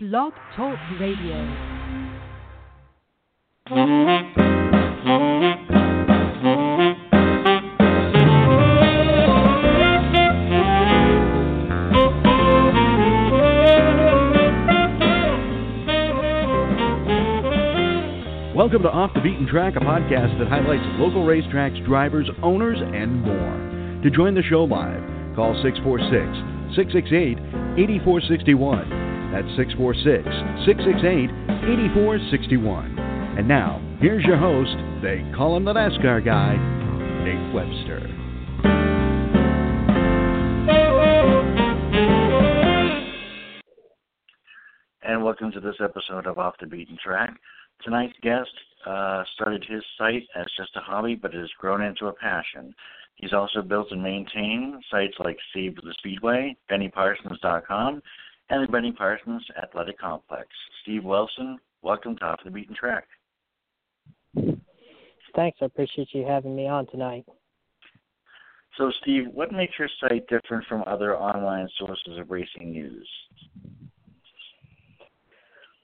Blog Talk Radio. Welcome to Off the Beaten Track, a podcast that highlights local racetracks, drivers, owners, and more. To join the show live, call 646 668 8461. That's 646 668 8461. And now, here's your host, they call him the NASCAR guy, Nate Webster. and welcome to this episode of Off the Beaten Track. Tonight's guest uh, started his site as just a hobby, but it has grown into a passion. He's also built and maintained sites like Save the Speedway, BennyParsons.com, and the Benny Parsons Athletic Complex. Steve Wilson, welcome to Off the Beaten Track. Thanks. I appreciate you having me on tonight. So, Steve, what makes your site different from other online sources of racing news?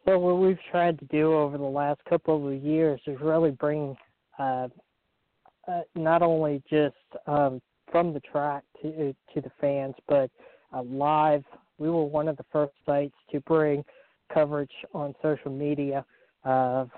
Well, what we've tried to do over the last couple of years is really bring uh, uh, not only just um, from the track to to the fans, but uh, live. We were one of the first sites to bring coverage on social media of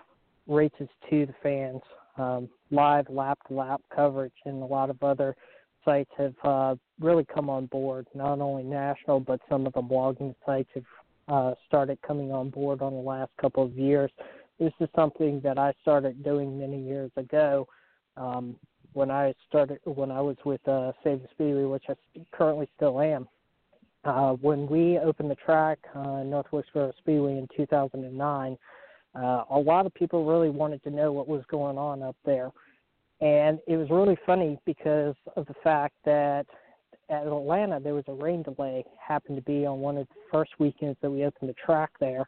races to the fans, um, live lap to lap coverage, and a lot of other sites have uh, really come on board. Not only national, but some of the blogging sites have uh, started coming on board on the last couple of years. This is something that I started doing many years ago um, when I started when I was with uh, Save the Speedway, which I currently still am. Uh, when we opened the track, uh, Northwest Speedway in 2009, uh, a lot of people really wanted to know what was going on up there. And it was really funny because of the fact that at Atlanta, there was a rain delay. Happened to be on one of the first weekends that we opened the track there,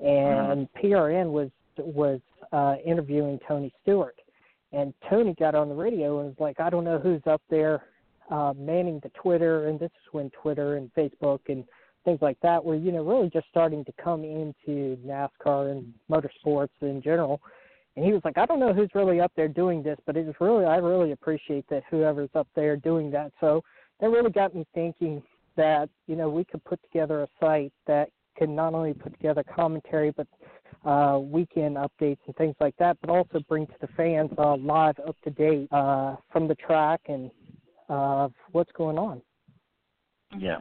and PRN was was uh, interviewing Tony Stewart, and Tony got on the radio and was like, "I don't know who's up there uh, manning the Twitter," and this is when Twitter and Facebook and things like that were you know really just starting to come into NASCAR and motorsports in general. And he was like, I don't know who's really up there doing this, but it is really, I really appreciate that whoever's up there doing that. So that really got me thinking that you know we could put together a site that can not only put together commentary but uh, weekend updates and things like that, but also bring to the fans uh, live up to date uh, from the track and uh, what's going on. Yeah.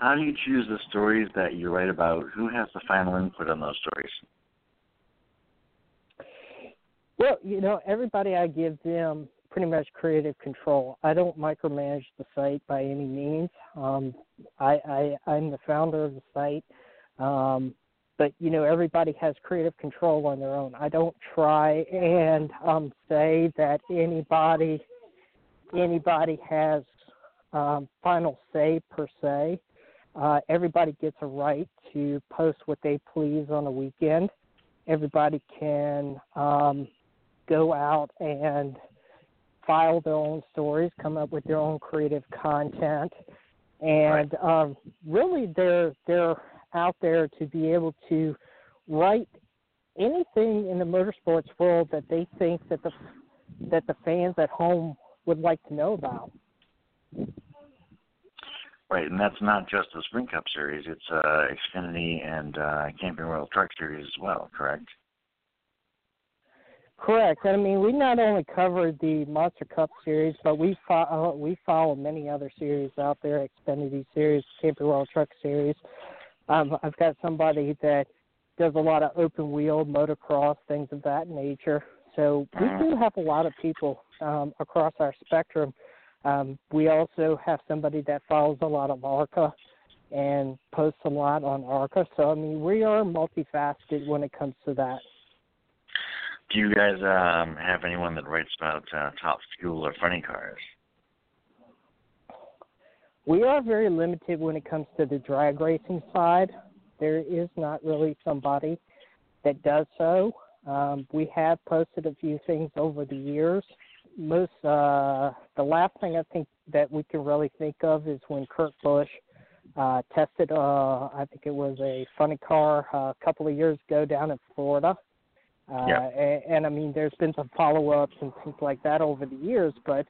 How do you choose the stories that you write about? Who has the final input on those stories? Well, you know, everybody I give them pretty much creative control. I don't micromanage the site by any means. Um, I, I I'm the founder of the site, um, but you know everybody has creative control on their own. I don't try and um, say that anybody anybody has um, final say per se. Uh, everybody gets a right to post what they please on a weekend. Everybody can um, go out and file their own stories, come up with their own creative content, and Right. um, really they're they're out there to be able to write anything in the motorsports world that they think that the that the fans at home would like to know about. Right, and that's not just the Sprint Cup Series; it's uh, Xfinity and uh, Camping World Truck Series as well. Correct? Correct. I mean, we not only covered the Monster Cup series, but we follow we follow many other series out there: Xfinity Series, Camping World Truck Series. Um, I've got somebody that does a lot of open wheel motocross, things of that nature. So we do have a lot of people um, across our spectrum. Um, we also have somebody that follows a lot of ARCA and posts a lot on ARCA. So I mean, we are multifaceted when it comes to that. Do you guys um, have anyone that writes about uh, top fuel or funny cars? We are very limited when it comes to the drag racing side. There is not really somebody that does so. Um, we have posted a few things over the years. Most uh, the last thing I think that we can really think of is when Kurt Busch uh, tested, uh, I think it was a funny car uh, a couple of years ago down in Florida. Uh, Yeah. and, and I mean, there's been some follow-ups and things like that over the years, but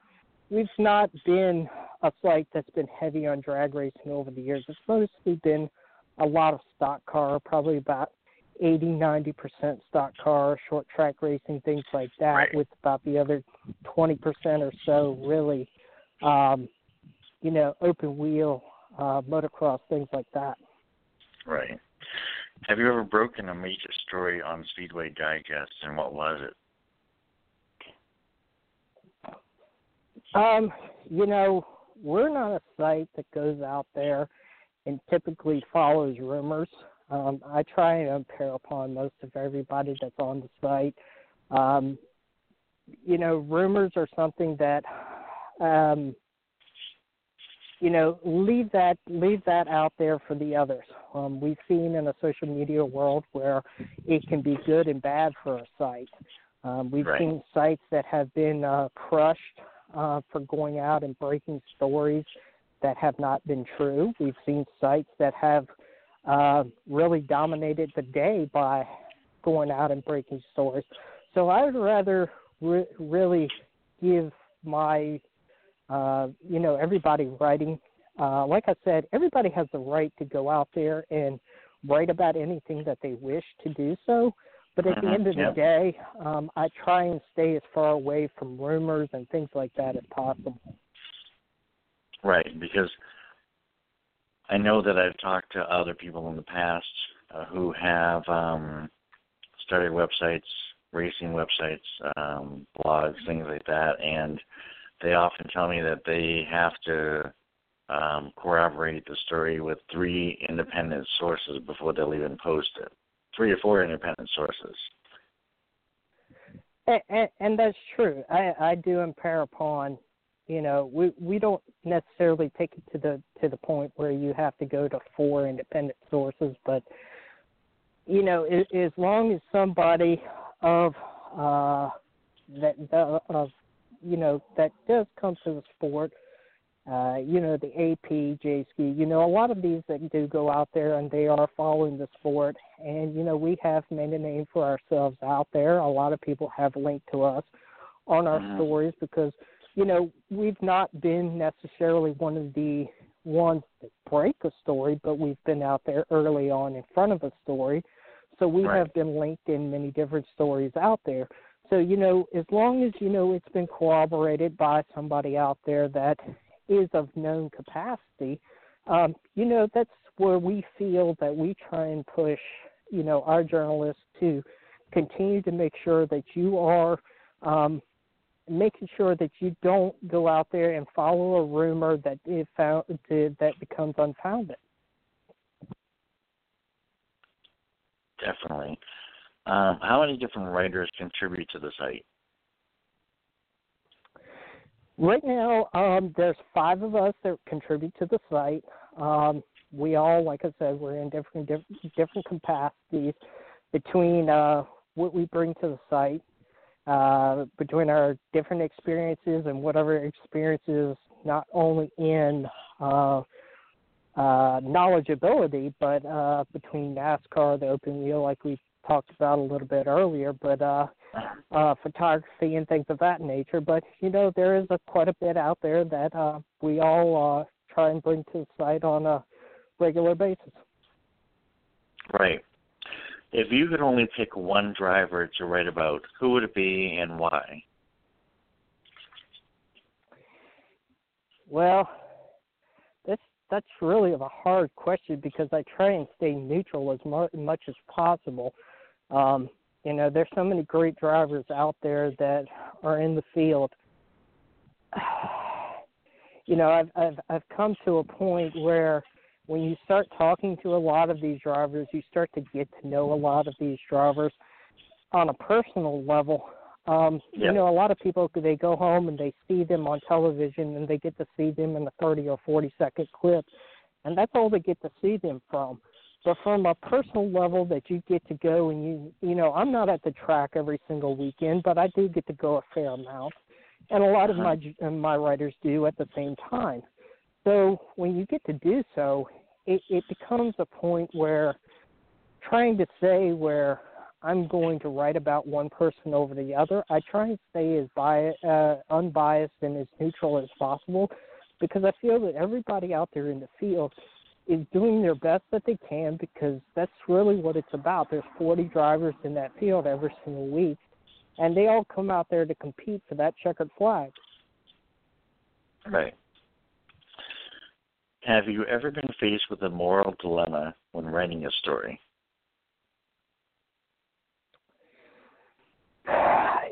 we've not been a site that's been heavy on drag racing over the years. It's mostly been a lot of stock car, probably about 80, 90 percent stock car, short track racing, things like that, Right. with about the other 20 percent or so really, um, you know, open wheel, uh, motocross, things like that. Right. Have you ever broken a major story on Speedway Digest, and what was it? Um, you know, we're not a site that goes out there and typically follows rumors. Um, I try and impair upon most of everybody that's on the site. Um, you know, rumors are something that um, you know, leave that leave that out there for the others. Um, we've seen in a social media world where it can be good and bad for a site. Um, we've Right. seen sites that have been uh, crushed uh, for going out and breaking stories that have not been true. We've seen sites that have uh, really dominated the day by going out and breaking stories. So I would rather re- really give my, uh, you know, everybody writing. Uh, like I said, everybody has the right to go out there and write about anything that they wish to do so. But at the Mhm, end of the day, um, I try and stay as far away from rumors and things like that as possible. Right, because I know that I've talked to other people in the past uh, who have um, started websites, racing websites, um, blogs, things like that, and they often tell me that they have to um, corroborate the story with three independent sources before they'll even post it. Three or four independent sources. And, and, and that's true. I, I do impair upon, you know, we we don't necessarily take it to the to the point where you have to go to four independent sources, but you know, as, as long as somebody of uh that the, of you know that does come to the sport, uh, you know, the AP, Jayski, you know, a lot of these that do go out there and they are following the sport. And, you know, we have made a name for ourselves out there. A lot of people have linked to us on our Mhm. stories because, you know, we've not been necessarily one of the ones that break a story, but we've been out there early on in front of a story. So we Right. have been linked in many different stories out there. So, you know, as long as, you know, it's been corroborated by somebody out there that is of known capacity, um, you know, that's where we feel that we try and push, you know, our journalists to continue to make sure that you are um, making sure that you don't go out there and follow a rumor that is found that becomes unfounded. Definitely. Um, how many different writers contribute to the site? Right now, um, there's five of us that contribute to the site. Um, we all, like I said, we're in different different, different capacities between uh, what we bring to the site, uh, between our different experiences and whatever experiences, not only in uh, uh, knowledgeability, but uh, between NASCAR, the open wheel, like we talked about a little bit earlier, but uh, uh, photography and things of that nature. But you know, there is a, quite a bit out there that uh, we all uh, try and bring to the site on a regular basis. Right. If you could only pick one driver to write about, who would it be and why? Well, that's that's really a hard question because I try and stay neutral as mu- much as possible. Um, you know, there's so many great drivers out there that are in the field. You know, I've I've I've come to a point where when you start talking to a lot of these drivers, you start to get to know a lot of these drivers on a personal level. Um, Yeah. You know, a lot of people they go home and they see them on television and they get to see them in a 30 or 40 second clip, and that's all they get to see them from. But from a personal level, that you get to go and you, you know, I'm not at the track every single weekend, but I do get to go a fair amount, and a lot of my my writers do at the same time. So when you get to do so, it, it becomes a point where trying to say where I'm going to write about one person over the other. I try and stay as bias, uh, unbiased and as neutral as possible because I feel that everybody out there in the field is doing their best that they can because that's really what it's about. There's 40 drivers in that field every single week, and they all come out there to compete for that checkered flag. Right. Have you ever been faced with a moral dilemma when writing a story?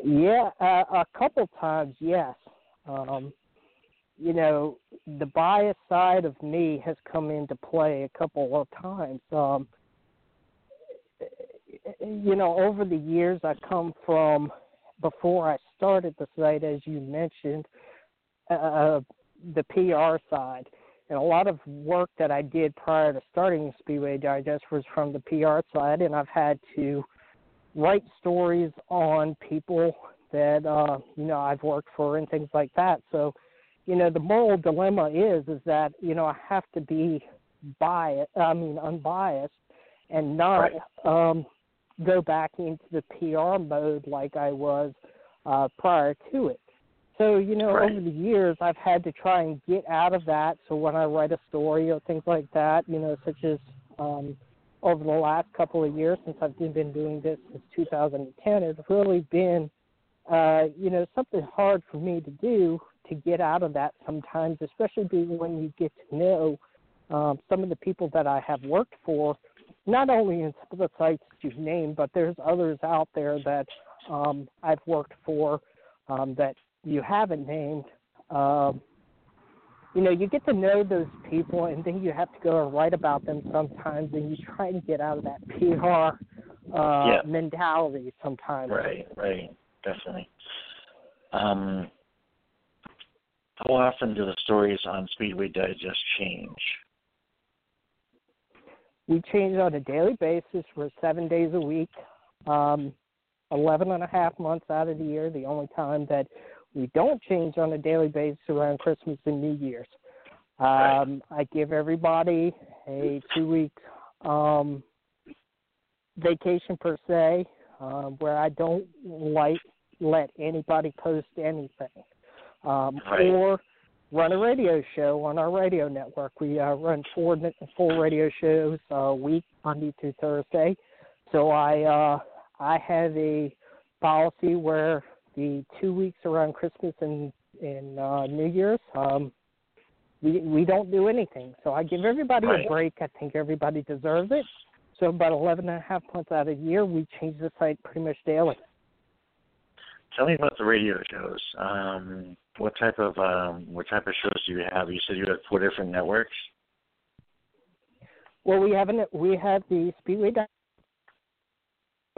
Yeah, uh, a couple times, yes. Um, you know, the bias side of me has come into play a couple of times. Um, you know, over the years, I come from before I started the site, as you mentioned, uh, the PR side. And a lot of work that I did prior to starting Speedway Digest was from the PR side, and I've had to write stories on people that uh, you know I've worked for and things like that. So, you know, the moral dilemma is is that you know I have to be biased, I mean unbiased, and not right. um, go back into the PR mode like I was uh, prior to it. So, you know, right. over the years, I've had to try and get out of that. So when I write a story or things like that, you know, such as um, over the last couple of years since I've been doing this since 2010, it's really been, uh, you know, something hard for me to do to get out of that sometimes, especially when you get to know um, some of the people that I have worked for, not only in some of the sites you've named, but there's others out there that um, I've worked for um, that you haven't named. Um, you know, you get to know those people, and then you have to go and write about them sometimes, and you try and get out of that PR uh, yeah. mentality sometimes. Right, right, definitely. Um, how often do the stories on Speedway Digest change? We change on a daily basis. We're seven days a week, um, 11 and a half months out of the year. The only time that we don't change on a daily basis around Christmas and New Year's. Um, I give everybody a two week um, vacation per se, um, where I don't like let anybody post anything, um, right. or run a radio show on our radio network. We uh, run four full radio shows a week, Monday through Thursday. So I uh, I have a policy where the two weeks around Christmas and and uh, New Year's, um, we we don't do anything. So I give everybody right. a break. I think everybody deserves it. So about eleven and a half months out of the year, we change the site pretty much daily. Tell me about the radio shows. Um, what type of um, what type of shows do you have? You said you have four different networks. Well, we have an, we have the Speedway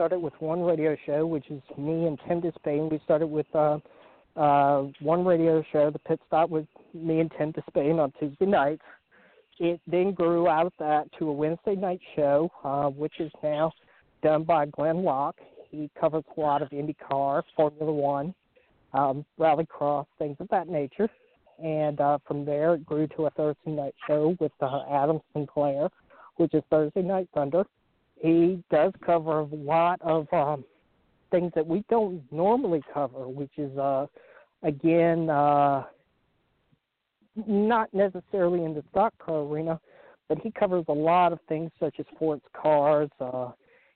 started with one radio show, which is me and Tim Despain. We started with uh, uh, one radio show, the pit stop with me and Tim Despain on Tuesday nights. It then grew out of that to a Wednesday night show, uh, which is now done by Glenn Locke. He covers a lot of IndyCar, Formula One, um, Rallycross, things of that nature. And uh, from there, it grew to a Thursday night show with uh, Adam Sinclair, which is Thursday Night Thunder he does cover a lot of um, things that we don't normally cover, which is uh, again uh, not necessarily in the stock car arena, but he covers a lot of things such as sports cars. Uh,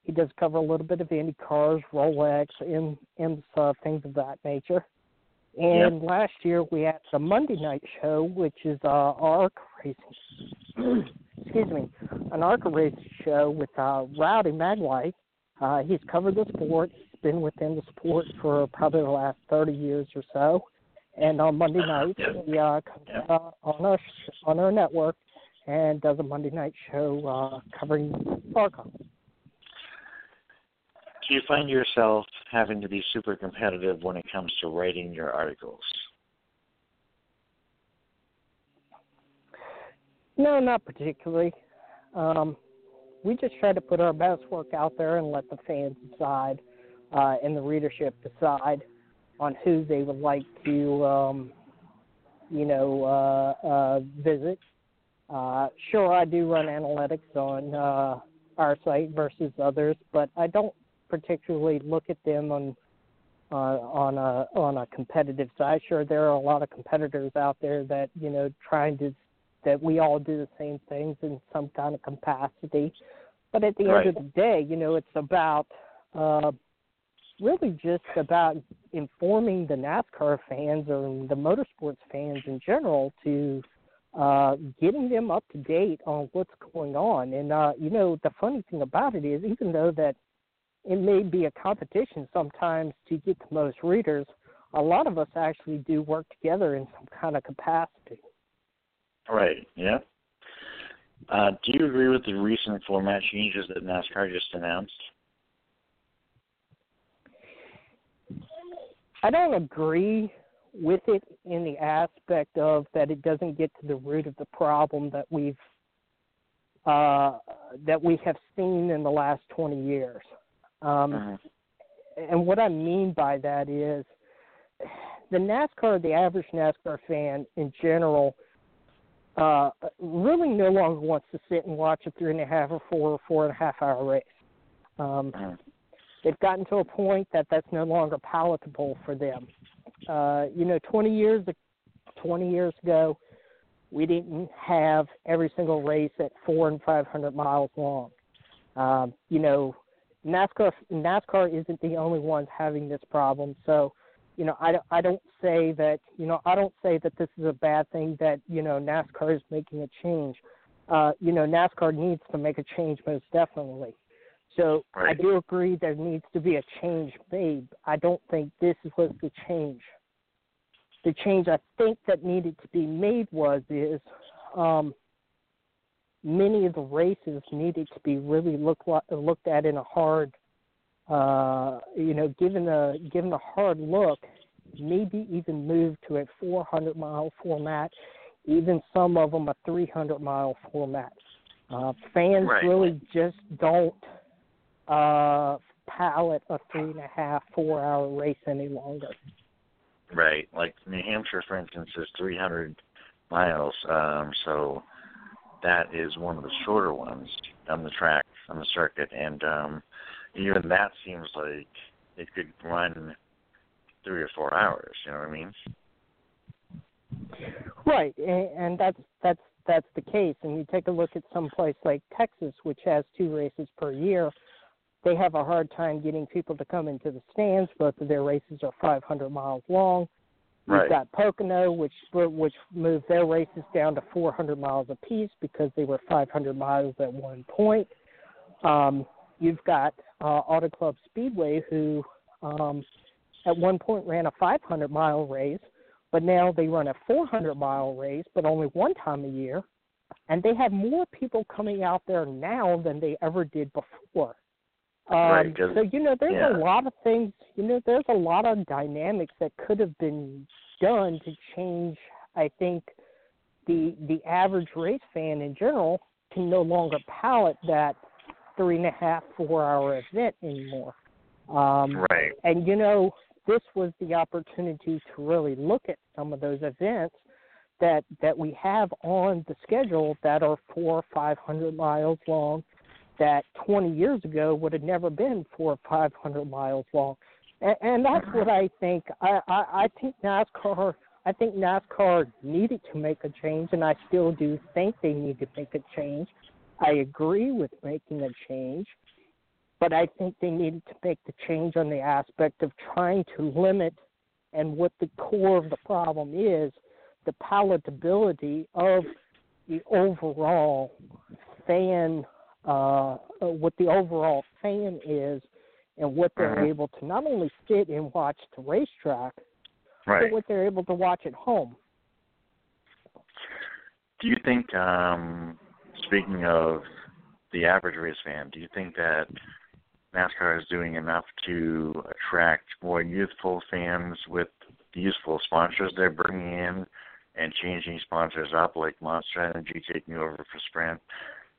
he does cover a little bit of Indy cars, Rolex, and IMSA, things of that nature. And yep. last year we had the Monday night show, which is uh, ARC Racing. Excuse me, an ARCA race show with uh, Rowdy Maglite. Uh, he's covered the sport. He's been within the sport for probably the last 30 years or so. And on Monday nights, he uh, comes uh, on our on our network and does a Monday night show uh, covering ARCA. Do you find yourself having to be super competitive when it comes to writing your articles? No, not particularly. Um, we just try to put our best work out there and let the fans decide uh, and the readership decide on who they would like to, um, you know, uh, uh, visit. Uh, sure, I do run analytics on uh, our site versus others, but I don't particularly look at them on uh, on a on a competitive side. Sure, there are a lot of competitors out there that you know trying to that we all do the same things in some kind of capacity. But at the right. end of the day, you know, it's about uh, really just about informing the NASCAR fans or the motorsports fans in general to uh, getting them up to date on what's going on. And uh, you know, the funny thing about it is, even though that it may be a competition sometimes to get the most readers, a lot of us actually do work together in some kind of capacity. Right. Yeah. Uh, do you agree with the recent format changes that NASCAR just announced? I don't agree with it in the aspect of that it doesn't get to the root of the problem that we've uh, that we have seen in the last 20 years. Um, uh-huh. And what I mean by that is the NASCAR, the average NASCAR fan in general, uh, really no longer wants to sit and watch a three and a half or four or four and a half hour race. Um. They've gotten to a point that that's no longer palatable for them. Uh, you know, 20 years 20 years ago, we didn't have every single race at four and 500 miles long. Um, you know, NASCAR NASCAR isn't the only ones having this problem. So, you know, I, I don't say that you know I don't say that this is a bad thing that you know NASCAR is making a change. Uh, you know, NASCAR needs to make a change most definitely. So right. I do agree there needs to be a change made. I don't think this was the change. The change I think that needed to be made was is um, many of the races needed to be really look, looked at in a hard, uh, you know, given a given a hard look, maybe even move to a 400 mile format, even some of them a 300 mile format. Uh, fans right. really just don't uh, pallet a three and a half, four hour race any longer. Right. Like New Hampshire, for instance, is 300 miles. Um, so that is one of the shorter ones on the track, on the circuit. And um, even that seems like it could run three or four hours. You know what I mean? Right, and, that's that's that's the case. And you take a look at some place like Texas, which has two races per year they have a hard time getting people to come into the stands. Both of their races are 500 miles long. Right. You've got Pocono, which which moved their races down to 400 miles apiece because they were 500 miles at one point. Um, you've got uh, Auto Club Speedway, who um, at one point ran a 500 mile race, but now they run a 400 mile race, but only one time a year. And they have more people coming out there now than they ever did before. Um, right, so you know, there's yeah. a lot of things. You know, there's a lot of dynamics that could have been done to change. I think the the average race fan in general can no longer palate that three and a half, four hour event anymore. Um, right. And you know, this was the opportunity to really look at some of those events that that we have on the schedule that are four or five hundred miles long that 20 years ago would have never been four or 500 miles long. And, and that's what I think. I, I, I think NASCAR. I think NASCAR needed to make a change, and I still do think they need to make a change. I agree with making a change, but I think they needed to make the change on the aspect of trying to limit and what the core of the problem is the palatability of the overall fan uh, what the overall fan is and what they're uh-huh. able to not only sit and watch the racetrack, right. but what they're able to watch at home. Do you think, um, speaking of the average race fan, do you think that NASCAR is doing enough to attract more youthful fans with the youthful sponsors they're bringing in and changing sponsors up, like Monster Energy taking over for Sprint?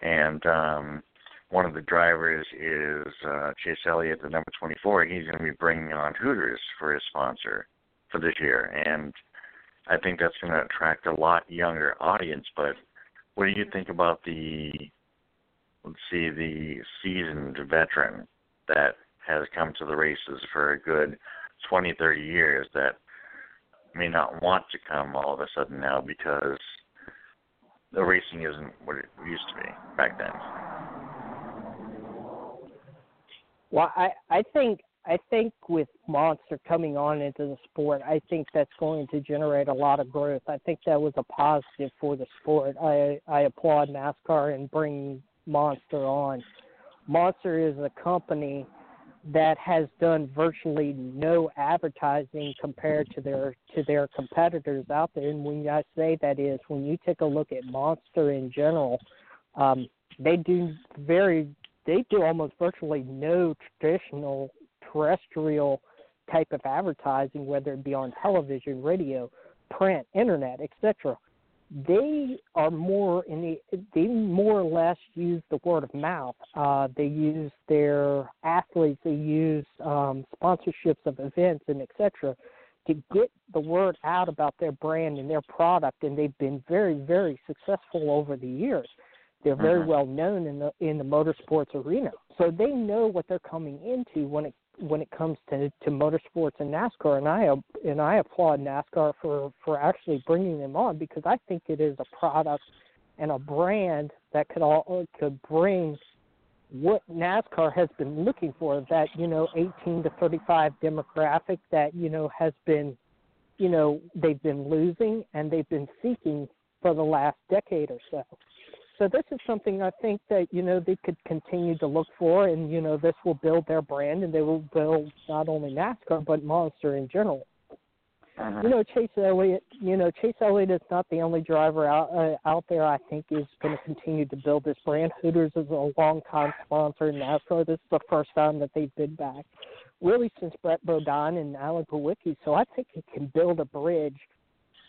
and um, one of the drivers is uh, Chase Elliott, the number 24. He's going to be bringing on Hooters for his sponsor for this year, and I think that's going to attract a lot younger audience. But what do you think about the let's see the seasoned veteran that has come to the races for a good 20, 30 years that may not want to come all of a sudden now because the racing isn't what it used to be back then. Well, I I think I think with Monster coming on into the sport, I think that's going to generate a lot of growth. I think that was a positive for the sport. I I applaud NASCAR and bringing Monster on. Monster is a company that has done virtually no advertising compared to their to their competitors out there. And when I say that is when you take a look at Monster in general, um, they do very they do almost virtually no traditional terrestrial type of advertising, whether it be on television, radio, print, internet, etc. They are more in the they more or less use the word of mouth. Uh, they use their athletes, they use um, sponsorships of events and etc. to get the word out about their brand and their product, and they've been very very successful over the years. They're very Mhm. well known in the in the motorsports arena, so they know what they're coming into when it when it comes to to motorsports and NASCAR. And I and I applaud NASCAR for for actually bringing them on because I think it is a product and a brand that could all could bring what NASCAR has been looking for that you know 18 to 35 demographic that you know has been you know they've been losing and they've been seeking for the last decade or so. So this is something I think that you know they could continue to look for, and you know this will build their brand, and they will build not only NASCAR but Monster in general. Uh-huh. You know Chase Elliott. You know Chase Elliott is not the only driver out uh, out there. I think is going to continue to build this brand. Hooters is a long time sponsor in NASCAR. This is the first time that they've been back, really since Brett Bodine and Alan Kulwicki. So I think it can build a bridge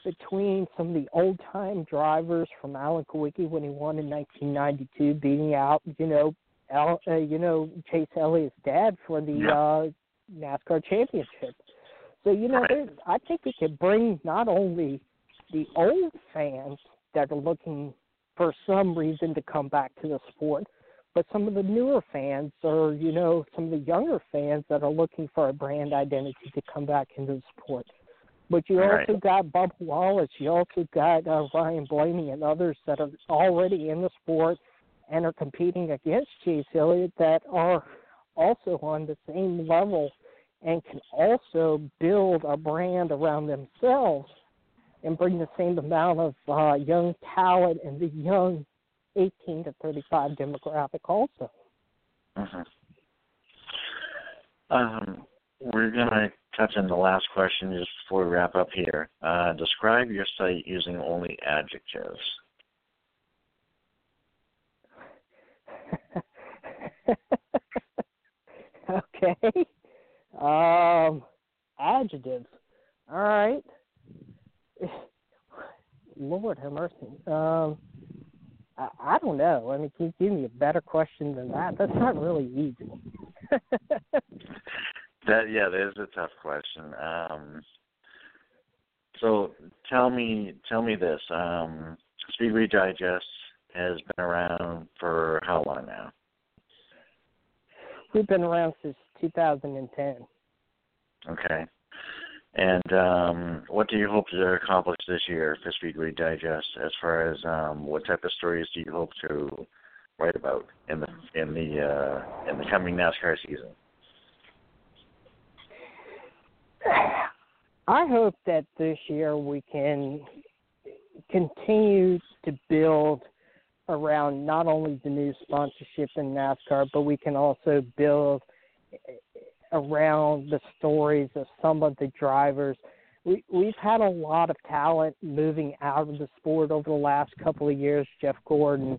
between some of the old time drivers from Alan Kulwicki when he won in 1992, beating out you know Al, uh, you know Chase Elliott's dad for the Yeah. uh, NASCAR championship. So you know, Right. I think it could bring not only the old fans that are looking for some reason to come back to the sport, but some of the newer fans or you know some of the younger fans that are looking for a brand identity to come back into the sport. But you Right. also got Bubba Wallace, you also got uh, Ryan Blaney and others that are already in the sport and are competing against Chase Elliott that are also on the same level and can also build a brand around themselves and bring the same amount of uh, young talent and the young 18 to 35 demographic also. Mhm. Um, we're gonna touch on the last question just before we wrap up here. Uh, describe your site using only adjectives. okay. Um, adjectives. All right. Lord have mercy. Um, I, I don't know. I mean, can you give me a better question than that? That's not really easy. That yeah, that is a tough question. Um, so tell me, tell me this. Um, Speedway Digest has been around for how long now? We've been around since 2010. Okay. And um, what do you hope to accomplish this year for Speedway Digest? As far as um, what type of stories do you hope to write about in the in the uh, in the coming NASCAR season? I hope that this year we can continue to build around not only the new sponsorship in NASCAR, but we can also build around the stories of some of the drivers. We we've had a lot of talent moving out of the sport over the last couple of years. Jeff Gordon,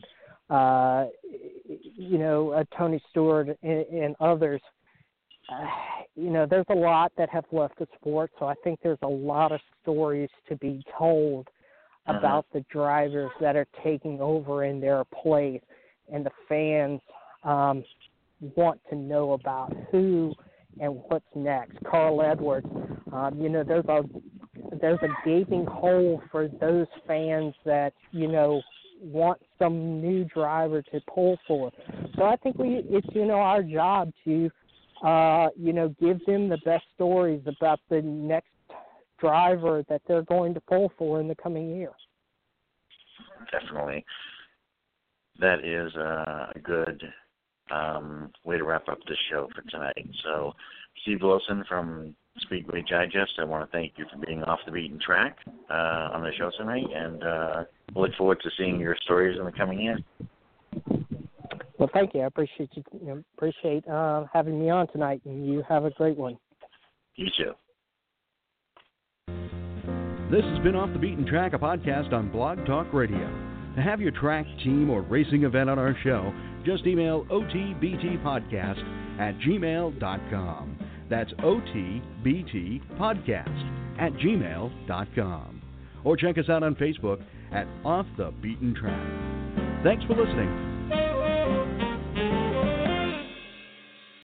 uh, you know, uh, Tony Stewart, and, and others. Uh, you know, there's a lot that have left the sport, so I think there's a lot of stories to be told Uh-huh. about the drivers that are taking over in their place, and the fans um, want to know about who and what's next. Carl Edwards, um, you know, there's a there's a gaping hole for those fans that you know want some new driver to pull for. So I think we it's you know our job to uh, you know give them the best stories about the next driver that they're going to pull for in the coming year. Definitely, that is a good um, way to wrap up this show for tonight. So, Steve Wilson from Speedway Digest. I want to thank you for being off the beaten track uh, on the show tonight, and uh, look forward to seeing your stories in the coming year. Well, thank you. I appreciate you, you appreciate uh, having me on tonight, and you have a great one. You too. This has been Off the Beaten Track, a podcast on Blog Talk Radio. To have your track, team, or racing event on our show, just email otbtpodcast at gmail.com. That's otbtpodcast at gmail.com. Or check us out on Facebook at Off the Beaten Track. Thanks for listening.